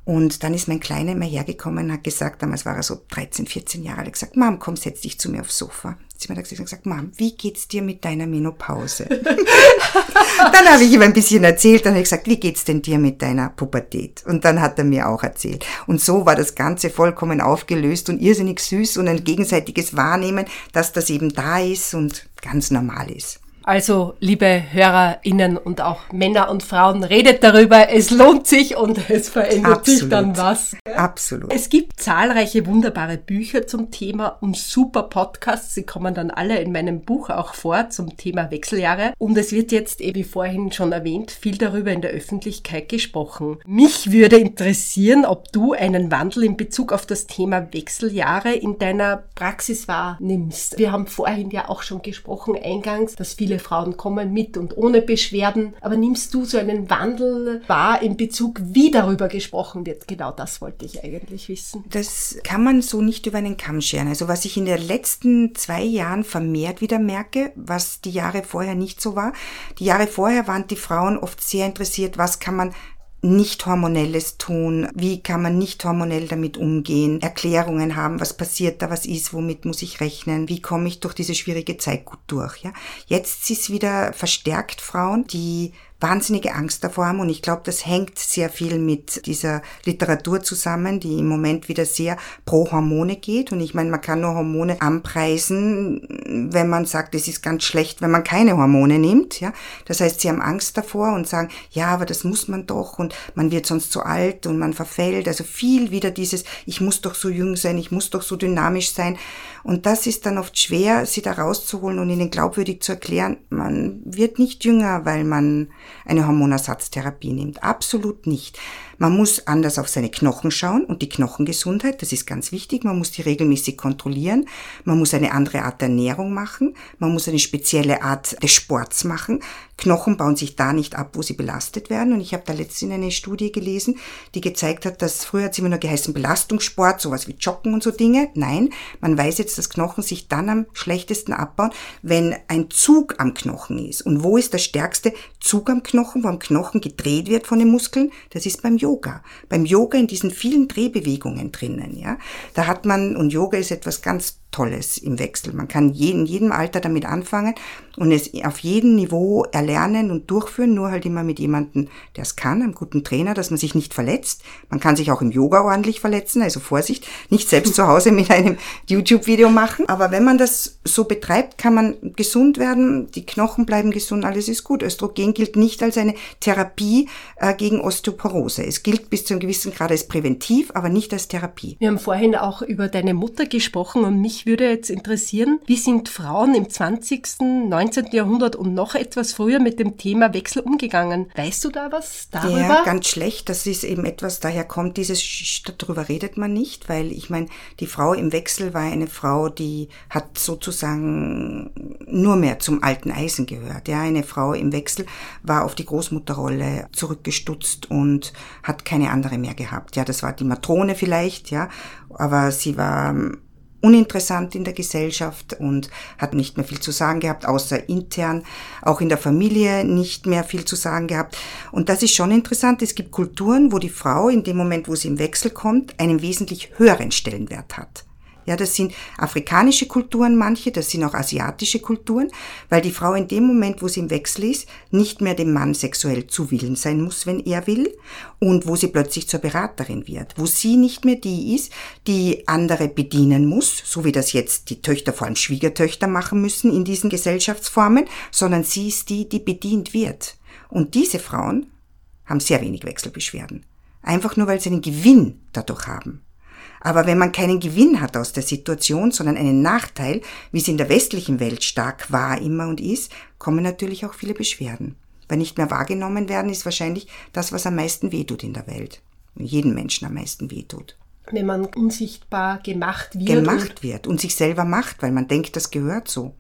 Und dann ist mein Kleiner immer hergekommen und hat gesagt, damals war er so 13, 14 Jahre alt, gesagt, Mom, komm, setz dich zu mir aufs Sofa sie mir gesagt, Mom, wie geht's dir mit deiner Menopause? *laughs* dann habe ich ihm ein bisschen erzählt, dann habe ich gesagt, wie geht's denn dir mit deiner Pubertät? Und dann hat er mir auch erzählt. Und so war das Ganze vollkommen aufgelöst und irrsinnig süß und ein gegenseitiges Wahrnehmen, dass das eben da ist und ganz normal ist. Also, liebe HörerInnen und auch Männer und Frauen, redet darüber. Es lohnt sich und es verändert Absolut. sich dann was. Absolut. Es gibt zahlreiche wunderbare Bücher zum Thema und super Podcasts. Sie kommen dann alle in meinem Buch auch vor zum Thema Wechseljahre. Und es wird jetzt, eh wie vorhin schon erwähnt, viel darüber in der Öffentlichkeit gesprochen. Mich würde interessieren, ob du einen Wandel in Bezug auf das Thema Wechseljahre in deiner Praxis wahrnimmst. Wir haben vorhin ja auch schon gesprochen eingangs, dass viele Frauen kommen mit und ohne Beschwerden. Aber nimmst du so einen Wandel wahr in Bezug, wie darüber gesprochen wird? Genau das wollte ich eigentlich wissen. Das kann man so nicht über einen Kamm scheren. Also was ich in den letzten zwei Jahren vermehrt wieder merke, was die Jahre vorher nicht so war. Die Jahre vorher waren die Frauen oft sehr interessiert, was kann man nicht hormonelles tun, wie kann man nicht hormonell damit umgehen, Erklärungen haben, was passiert da, was ist, womit muss ich rechnen, wie komme ich durch diese schwierige Zeit gut durch, ja. Jetzt ist wieder verstärkt Frauen, die wahnsinnige Angst davor haben. Und ich glaube, das hängt sehr viel mit dieser Literatur zusammen, die im Moment wieder sehr pro Hormone geht. Und ich meine, man kann nur Hormone anpreisen, wenn man sagt, es ist ganz schlecht, wenn man keine Hormone nimmt, ja. Das heißt, sie haben Angst davor und sagen, ja, aber das muss man doch und man wird sonst zu alt und man verfällt, also viel wieder dieses, ich muss doch so jung sein, ich muss doch so dynamisch sein. Und das ist dann oft schwer, sie da rauszuholen und ihnen glaubwürdig zu erklären, man wird nicht jünger, weil man eine Hormonersatztherapie nimmt. Absolut nicht. Man muss anders auf seine Knochen schauen und die Knochengesundheit, das ist ganz wichtig. Man muss die regelmäßig kontrollieren. Man muss eine andere Art der Ernährung machen. Man muss eine spezielle Art des Sports machen. Knochen bauen sich da nicht ab, wo sie belastet werden. Und ich habe da letztens eine Studie gelesen, die gezeigt hat, dass früher hat es immer nur geheißen Belastungssport, sowas wie Joggen und so Dinge. Nein, man weiß jetzt, dass Knochen sich dann am schlechtesten abbauen, wenn ein Zug am Knochen ist. Und wo ist der stärkste Zug am Knochen, wo am Knochen gedreht wird von den Muskeln? Das ist beim Yoga. Beim Yoga in diesen vielen Drehbewegungen drinnen, ja. Da hat man, und Yoga ist etwas ganz Tolles im Wechsel. Man kann in jedem Alter damit anfangen und es auf jedem Niveau erlernen und durchführen, nur halt immer mit jemandem, der es kann, einem guten Trainer, dass man sich nicht verletzt. Man kann sich auch im Yoga ordentlich verletzen, also Vorsicht, nicht selbst zu Hause mit einem YouTube-Video machen. Aber wenn man das so betreibt, kann man gesund werden, die Knochen bleiben gesund, alles ist gut. Östrogen gilt nicht als eine Therapie äh, gegen Osteoporose. Es gilt bis zu einem gewissen Grad als präventiv, aber nicht als Therapie. Wir haben vorhin auch über deine Mutter gesprochen und mich würde jetzt interessieren, wie sind Frauen im 20., 19. Jahrhundert und noch etwas früher mit dem Thema Wechsel umgegangen? Weißt du da was darüber? Ja, ganz schlecht. Das ist eben etwas, daher kommt dieses, darüber redet man nicht, weil ich meine, die Frau im Wechsel war eine Frau, die hat sozusagen nur mehr zum alten Eisen gehört. Ja, eine Frau im Wechsel war auf die Großmutterrolle zurückgestutzt und hat keine andere mehr gehabt. Ja, das war die Matrone vielleicht, ja, aber sie war uninteressant in der Gesellschaft und hat nicht mehr viel zu sagen gehabt, außer intern, auch in der Familie nicht mehr viel zu sagen gehabt. Und das ist schon interessant. Es gibt Kulturen, wo die Frau in dem Moment, wo sie im Wechsel kommt, einen wesentlich höheren Stellenwert hat. Ja, das sind afrikanische Kulturen manche, das sind auch asiatische Kulturen, weil die Frau in dem Moment, wo sie im Wechsel ist, nicht mehr dem Mann sexuell zuwillen sein muss, wenn er will, und wo sie plötzlich zur Beraterin wird, wo sie nicht mehr die ist, die andere bedienen muss, so wie das jetzt die Töchter, vor allem Schwiegertöchter machen müssen in diesen Gesellschaftsformen, sondern sie ist die, die bedient wird. Und diese Frauen haben sehr wenig Wechselbeschwerden. Einfach nur, weil sie einen Gewinn dadurch haben. Aber wenn man keinen Gewinn hat aus der Situation, sondern einen Nachteil, wie es in der westlichen Welt stark war immer und ist, kommen natürlich auch viele Beschwerden. Weil nicht mehr wahrgenommen werden, ist wahrscheinlich das, was am meisten wehtut in der Welt. Jeden Menschen am meisten wehtut. Wenn man unsichtbar gemacht wird. Gemacht und wird und sich selber macht, weil man denkt, das gehört so.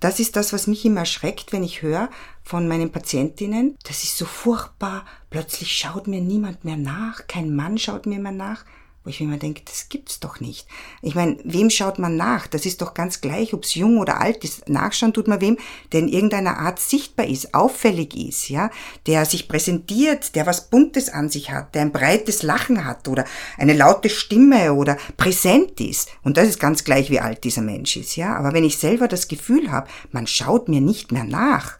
Das ist das, was mich immer erschreckt, wenn ich höre von meinen Patientinnen, das ist so furchtbar, plötzlich schaut mir niemand mehr nach, kein Mann schaut mir mehr nach. Wo ich mir immer denke, das gibt's doch nicht. Ich meine, wem schaut man nach? Das ist doch ganz gleich, ob's jung oder alt ist. Nachschauen tut man wem, der in irgendeiner Art sichtbar ist, auffällig ist, ja, der sich präsentiert, der was Buntes an sich hat, der ein breites Lachen hat oder eine laute Stimme oder präsent ist. Und das ist ganz gleich, wie alt dieser Mensch ist, ja. Aber wenn ich selber das Gefühl habe, man schaut mir nicht mehr nach,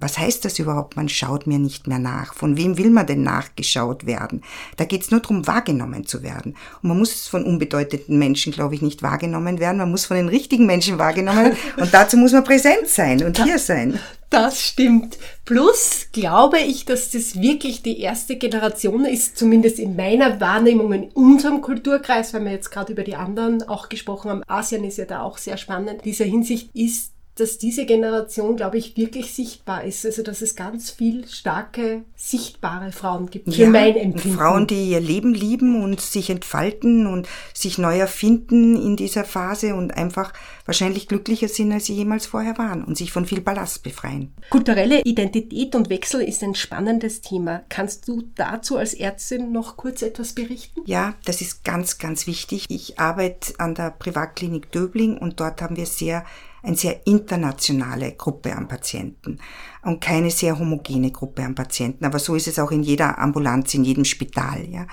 was heißt das überhaupt? Man schaut mir nicht mehr nach. Von wem will man denn nachgeschaut werden? Da geht's nur darum, wahrgenommen zu werden. Und man muss von unbedeutenden Menschen, glaube ich, nicht wahrgenommen werden. Man muss von den richtigen Menschen wahrgenommen werden. *laughs* Und dazu muss man präsent sein und hier sein. Das stimmt. Plus glaube ich, dass das wirklich die erste Generation ist, zumindest in meiner Wahrnehmung in unserem Kulturkreis, weil wir jetzt gerade über die anderen auch gesprochen haben. Asien ist ja da auch sehr spannend. In dieser Hinsicht ist dass diese Generation, glaube ich, wirklich sichtbar ist. Also dass es ganz viel starke, sichtbare Frauen gibt, für ja, mein Empfinden. Frauen, die ihr Leben lieben und sich entfalten und sich neu erfinden in dieser Phase und einfach wahrscheinlich glücklicher sind, als sie jemals vorher waren und sich von viel Ballast befreien. Kulturelle Identität und Wechsel ist ein spannendes Thema. Kannst du dazu als Ärztin noch kurz etwas berichten? Ja, das ist ganz, ganz wichtig. Ich arbeite an der Privatklinik Döbling und dort haben wir sehr eine sehr internationale Gruppe an Patienten und keine sehr homogene Gruppe an Patienten. Aber so ist es auch in jeder Ambulanz, in jedem Spital, ja.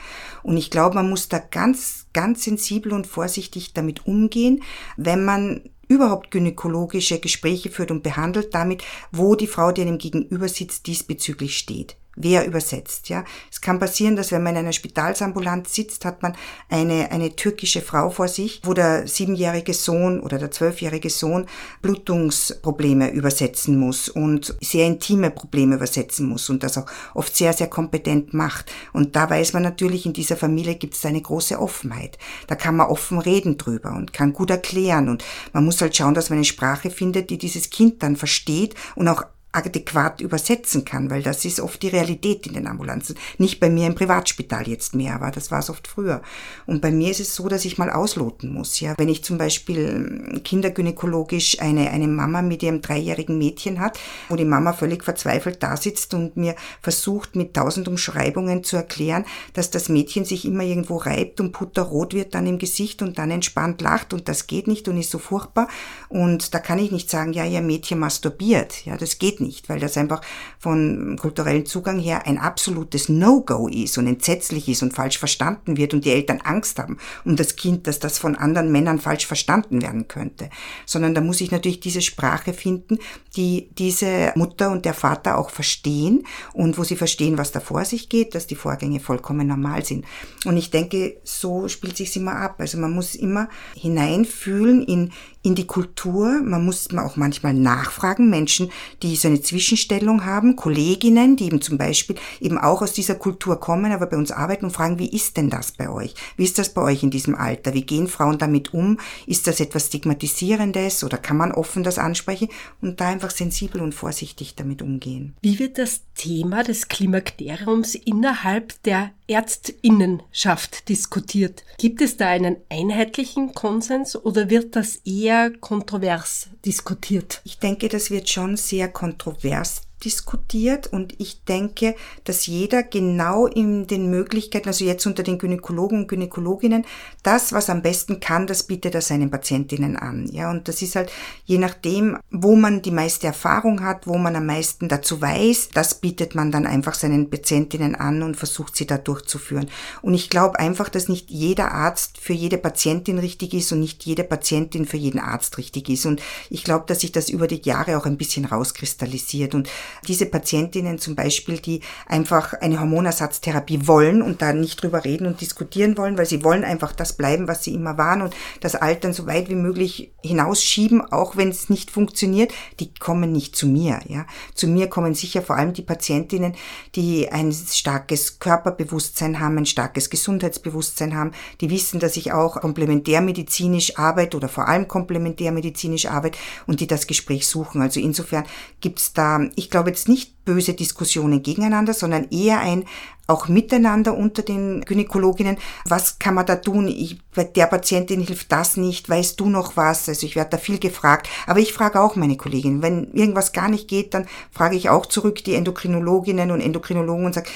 Und ich glaube, man muss da ganz, ganz sensibel und vorsichtig damit umgehen, wenn man überhaupt gynäkologische Gespräche führt und behandelt damit, wo die Frau, die einem gegenüber sitzt, diesbezüglich steht wer übersetzt. Ja, es kann passieren, dass wenn man in einer Spitalsambulanz sitzt, hat man eine eine türkische Frau vor sich, wo der siebenjährige Sohn oder der zwölfjährige Sohn Blutungsprobleme übersetzen muss und sehr intime Probleme übersetzen muss und das auch oft sehr sehr kompetent macht. Und da weiß man natürlich, in dieser Familie gibt es eine große Offenheit. Da kann man offen reden drüber und kann gut erklären und man muss halt schauen, dass man eine Sprache findet, die dieses Kind dann versteht und auch adäquat übersetzen kann, weil das ist oft die Realität in den Ambulanzen. Nicht bei mir im Privatspital jetzt mehr, aber das war es oft früher. Und bei mir ist es so, dass ich mal ausloten muss. Ja, wenn ich zum Beispiel kindergynäkologisch eine eine Mama mit ihrem dreijährigen Mädchen hat, wo die Mama völlig verzweifelt da sitzt und mir versucht mit tausend Umschreibungen zu erklären, dass das Mädchen sich immer irgendwo reibt und putterrot wird dann im Gesicht und dann entspannt lacht und das geht nicht und ist so furchtbar. Und da kann ich nicht sagen, ja, ihr Mädchen masturbiert. Ja, das geht nicht nicht, weil das einfach von kulturellen Zugang her ein absolutes No-Go ist und entsetzlich ist und falsch verstanden wird und die Eltern Angst haben um das Kind, dass das von anderen Männern falsch verstanden werden könnte. Sondern da muss ich natürlich diese Sprache finden, die diese Mutter und der Vater auch verstehen und wo sie verstehen, was da vor sich geht, dass die Vorgänge vollkommen normal sind. Und ich denke, so spielt sich immer ab. Also man muss immer hineinfühlen in in die Kultur. Man muss auch manchmal nachfragen, Menschen, die so eine Zwischenstellung haben, Kolleginnen, die eben zum Beispiel eben auch aus dieser Kultur kommen, aber bei uns arbeiten und fragen, wie ist denn das bei euch? Wie ist das bei euch in diesem Alter? Wie gehen Frauen damit um? Ist das etwas Stigmatisierendes oder kann man offen das ansprechen und da einfach sensibel und vorsichtig damit umgehen? Wie wird das Thema des Klimakteriums innerhalb der Ärztinnenschaft diskutiert? Gibt es da einen einheitlichen Konsens oder wird das eher sehr kontrovers diskutiert. Ich denke, das wird schon sehr kontrovers diskutiert und ich denke, dass jeder genau in den Möglichkeiten, also jetzt unter den Gynäkologen und Gynäkologinnen, das, was am besten kann, das bietet er seinen Patientinnen an. Ja, und das ist halt je nachdem, wo man die meiste Erfahrung hat, wo man am meisten dazu weiß, das bietet man dann einfach seinen Patientinnen an und versucht sie da durchzuführen. Und ich glaube einfach, dass nicht jeder Arzt für jede Patientin richtig ist und nicht jede Patientin für jeden Arzt richtig ist. Und ich glaube, dass sich das über die Jahre auch ein bisschen rauskristallisiert und diese Patientinnen zum Beispiel, die einfach eine Hormonersatztherapie wollen und da nicht drüber reden und diskutieren wollen, weil sie wollen einfach das bleiben, was sie immer waren und das Altern so weit wie möglich hinausschieben, auch wenn es nicht funktioniert, die kommen nicht zu mir. Ja, zu mir kommen sicher vor allem die Patientinnen, die ein starkes Körperbewusstsein haben, ein starkes Gesundheitsbewusstsein haben, die wissen, dass ich auch komplementärmedizinisch arbeite oder vor allem komplementärmedizinisch arbeite und die das Gespräch suchen. Also insofern gibt's da, ich glaube, glaube jetzt nicht böse Diskussionen gegeneinander, sondern eher ein auch miteinander unter den Gynäkologinnen. Was kann man da tun? Ich, bei der Patientin hilft das nicht. Weißt du noch was? Also ich werde da viel gefragt. Aber ich frage auch meine Kolleginnen. Wenn irgendwas gar nicht geht, dann frage ich auch zurück die Endokrinologinnen und Endokrinologen und sage,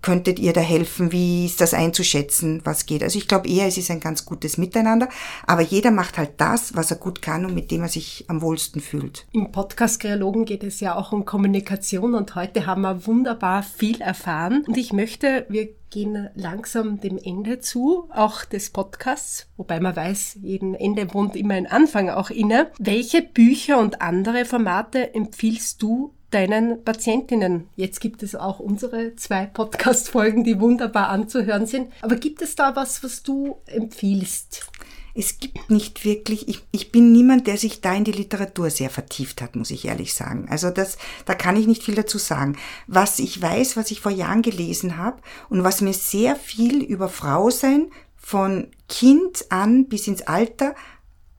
könntet ihr da helfen? Wie ist das einzuschätzen? Was geht? Also ich glaube eher, es ist ein ganz gutes Miteinander. Aber jeder macht halt das, was er gut kann und mit dem er sich am wohlsten fühlt. Im Podcast Kreologen geht es ja auch um Kommunikation und heute haben wir wunderbar viel erfahren. Und ich möchte möchte, wir gehen langsam dem Ende zu, auch des Podcasts, wobei man weiß, jedem Ende wohnt immer ein Anfang auch inne. Welche Bücher und andere Formate empfiehlst du deinen Patientinnen? Jetzt gibt es auch unsere zwei Podcast-Folgen, die wunderbar anzuhören sind. Aber gibt es da was, was du empfiehlst? Es gibt nicht wirklich, ich, ich bin niemand, der sich da in die Literatur sehr vertieft hat, muss ich ehrlich sagen. Also das, da kann ich nicht viel dazu sagen. Was ich weiß, was ich vor Jahren gelesen habe und was mir sehr viel über Frau sein von Kind an bis ins Alter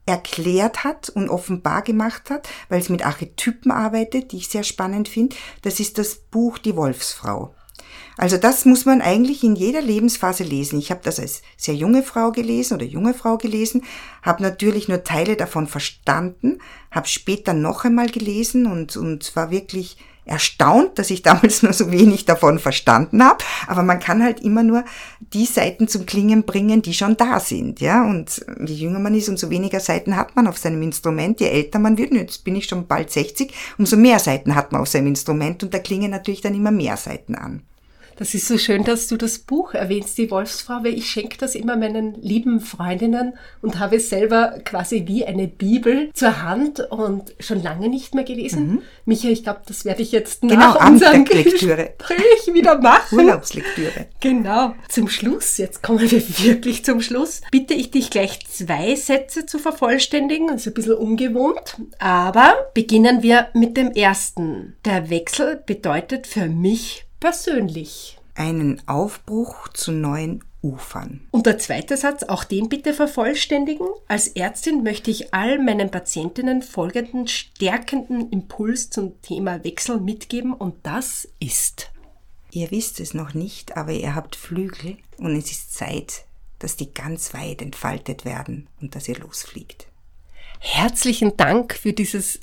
erklärt hat und offenbar gemacht hat, weil es mit Archetypen arbeitet, die ich sehr spannend finde, das ist das Buch Die Wolfsfrau. Also das muss man eigentlich in jeder Lebensphase lesen. Ich habe das als sehr junge Frau gelesen oder junge Frau gelesen, habe natürlich nur Teile davon verstanden, habe später noch einmal gelesen und, und war wirklich erstaunt, dass ich *laughs* damals nur so wenig davon verstanden habe. Aber man kann halt immer nur die Seiten zum Klingen bringen, die schon da sind. Ja, und je jünger man ist, umso weniger Seiten hat man auf seinem Instrument. Je älter man wird, jetzt bin ich schon bald 60, umso mehr Seiten hat man auf seinem Instrument und da klingen natürlich dann immer mehr Seiten an. Das ist so schön, dass du das Buch erwähnst, die Wolfsfrau, weil ich schenke das immer meinen lieben Freundinnen und habe es selber quasi wie eine Bibel zur Hand und schon lange nicht mehr gelesen. Mhm. Micha, ich glaube, das werde ich jetzt genau, nach unserem Gespräch wieder machen. Urlaubslektüre. Genau. Zum Schluss, jetzt kommen wir *laughs* wirklich zum Schluss, bitte ich dich gleich zwei Sätze zu vervollständigen. Das ist ein bisschen ungewohnt, aber beginnen wir mit dem ersten. Der Wechsel bedeutet für mich persönlich. Einen Aufbruch zu neuen Ufern. Und der zweite Satz, auch den bitte vervollständigen. Als Ärztin möchte ich all meinen Patientinnen folgenden stärkenden Impuls zum Thema Wechsel mitgeben und das ist. Ihr wisst es noch nicht, aber ihr habt Flügel und es ist Zeit, dass die ganz weit entfaltet werden und dass ihr losfliegt. Herzlichen Dank für dieses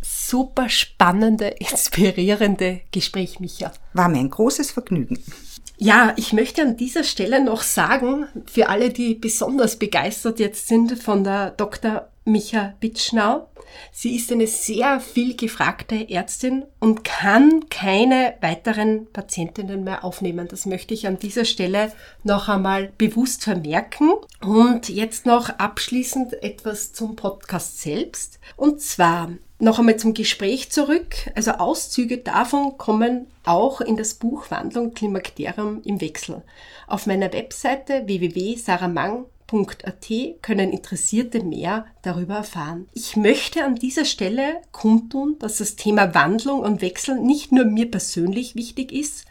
super spannende, *laughs* inspirierende Gespräch, Micha. War mir ein großes Vergnügen. Ja, ich möchte an dieser Stelle noch sagen, für alle, die besonders begeistert jetzt sind von der Dr. Micha Bitschnau, sie ist eine sehr viel gefragte Ärztin und kann keine weiteren Patientinnen mehr aufnehmen. Das möchte ich an dieser Stelle noch einmal bewusst vermerken. Und jetzt noch abschließend etwas zum Podcast selbst. Und zwar noch einmal zum Gespräch zurück. Also Auszüge davon kommen auch in das Buch Wandlung Klimakterium im Wechsel. Auf meiner Webseite www.saramang.at können Interessierte mehr darüber erfahren. Ich möchte an dieser Stelle kundtun, dass das Thema Wandlung und Wechsel nicht nur mir persönlich wichtig ist,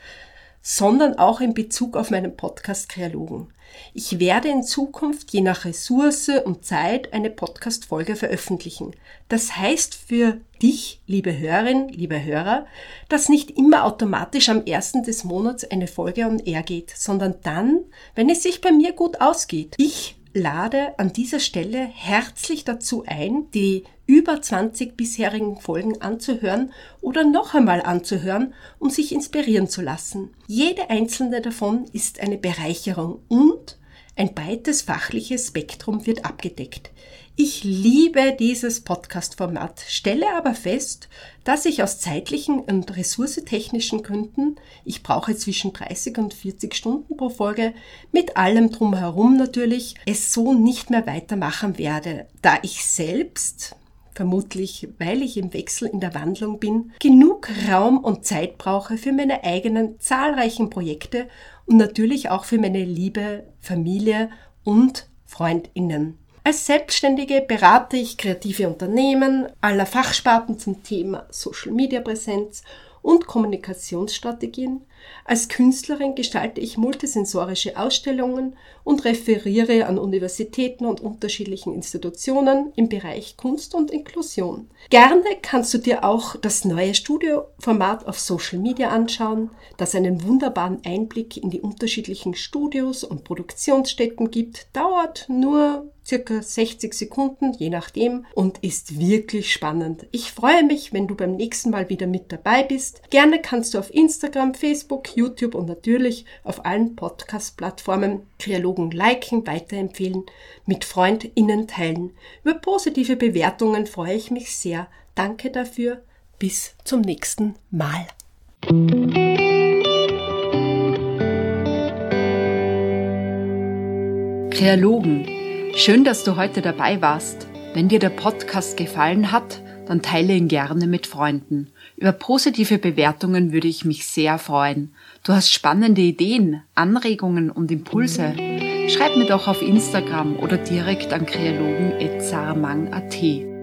sondern auch in Bezug auf meinen Podcast Kreologen. Ich werde in Zukunft je nach Ressource und Zeit eine Podcast-Folge veröffentlichen. Das heißt für dich, liebe Hörerin, liebe Hörer, dass nicht immer automatisch am ersten des Monats eine Folge on air geht, sondern dann, wenn es sich bei mir gut ausgeht. Ich lade an dieser Stelle herzlich dazu ein, die über 20 bisherigen Folgen anzuhören oder noch einmal anzuhören, um sich inspirieren zu lassen. Jede einzelne davon ist eine Bereicherung und ein breites fachliches Spektrum wird abgedeckt. Ich liebe dieses Podcast-Format, stelle aber fest, dass ich aus zeitlichen und ressourcetechnischen Gründen, ich brauche zwischen 30 und 40 Stunden pro Folge, mit allem drumherum natürlich, es so nicht mehr weitermachen werde, da ich selbst, vermutlich weil ich im Wechsel in der Wandlung bin, genug Raum und Zeit brauche für meine eigenen zahlreichen Projekte und natürlich auch für meine liebe Familie und Freundinnen. Als Selbstständige berate ich kreative Unternehmen aller Fachsparten zum Thema Social Media Präsenz und Kommunikationsstrategien. Als Künstlerin gestalte ich multisensorische Ausstellungen und referiere an Universitäten und unterschiedlichen Institutionen im Bereich Kunst und Inklusion. Gerne kannst du dir auch das neue Studioformat auf Social Media anschauen, das einen wunderbaren Einblick in die unterschiedlichen Studios und Produktionsstätten gibt, dauert nur circa 60 Sekunden, je nachdem, und ist wirklich spannend. Ich freue mich, wenn du beim nächsten Mal wieder mit dabei bist. Gerne kannst du auf Instagram, Facebook, YouTube und natürlich auf allen Podcast-Plattformen Kreologen liken, weiterempfehlen, mit FreundInnen teilen. Über positive Bewertungen freue ich mich sehr. Danke dafür. Bis zum nächsten Mal. Kreologen Schön, dass du heute dabei warst. Wenn dir der Podcast gefallen hat, dann teile ihn gerne mit Freunden. Über positive Bewertungen würde ich mich sehr freuen. Du hast spannende Ideen, Anregungen und Impulse Schreib mir doch auf Instagram oder direkt an kreologen.zarmang.at.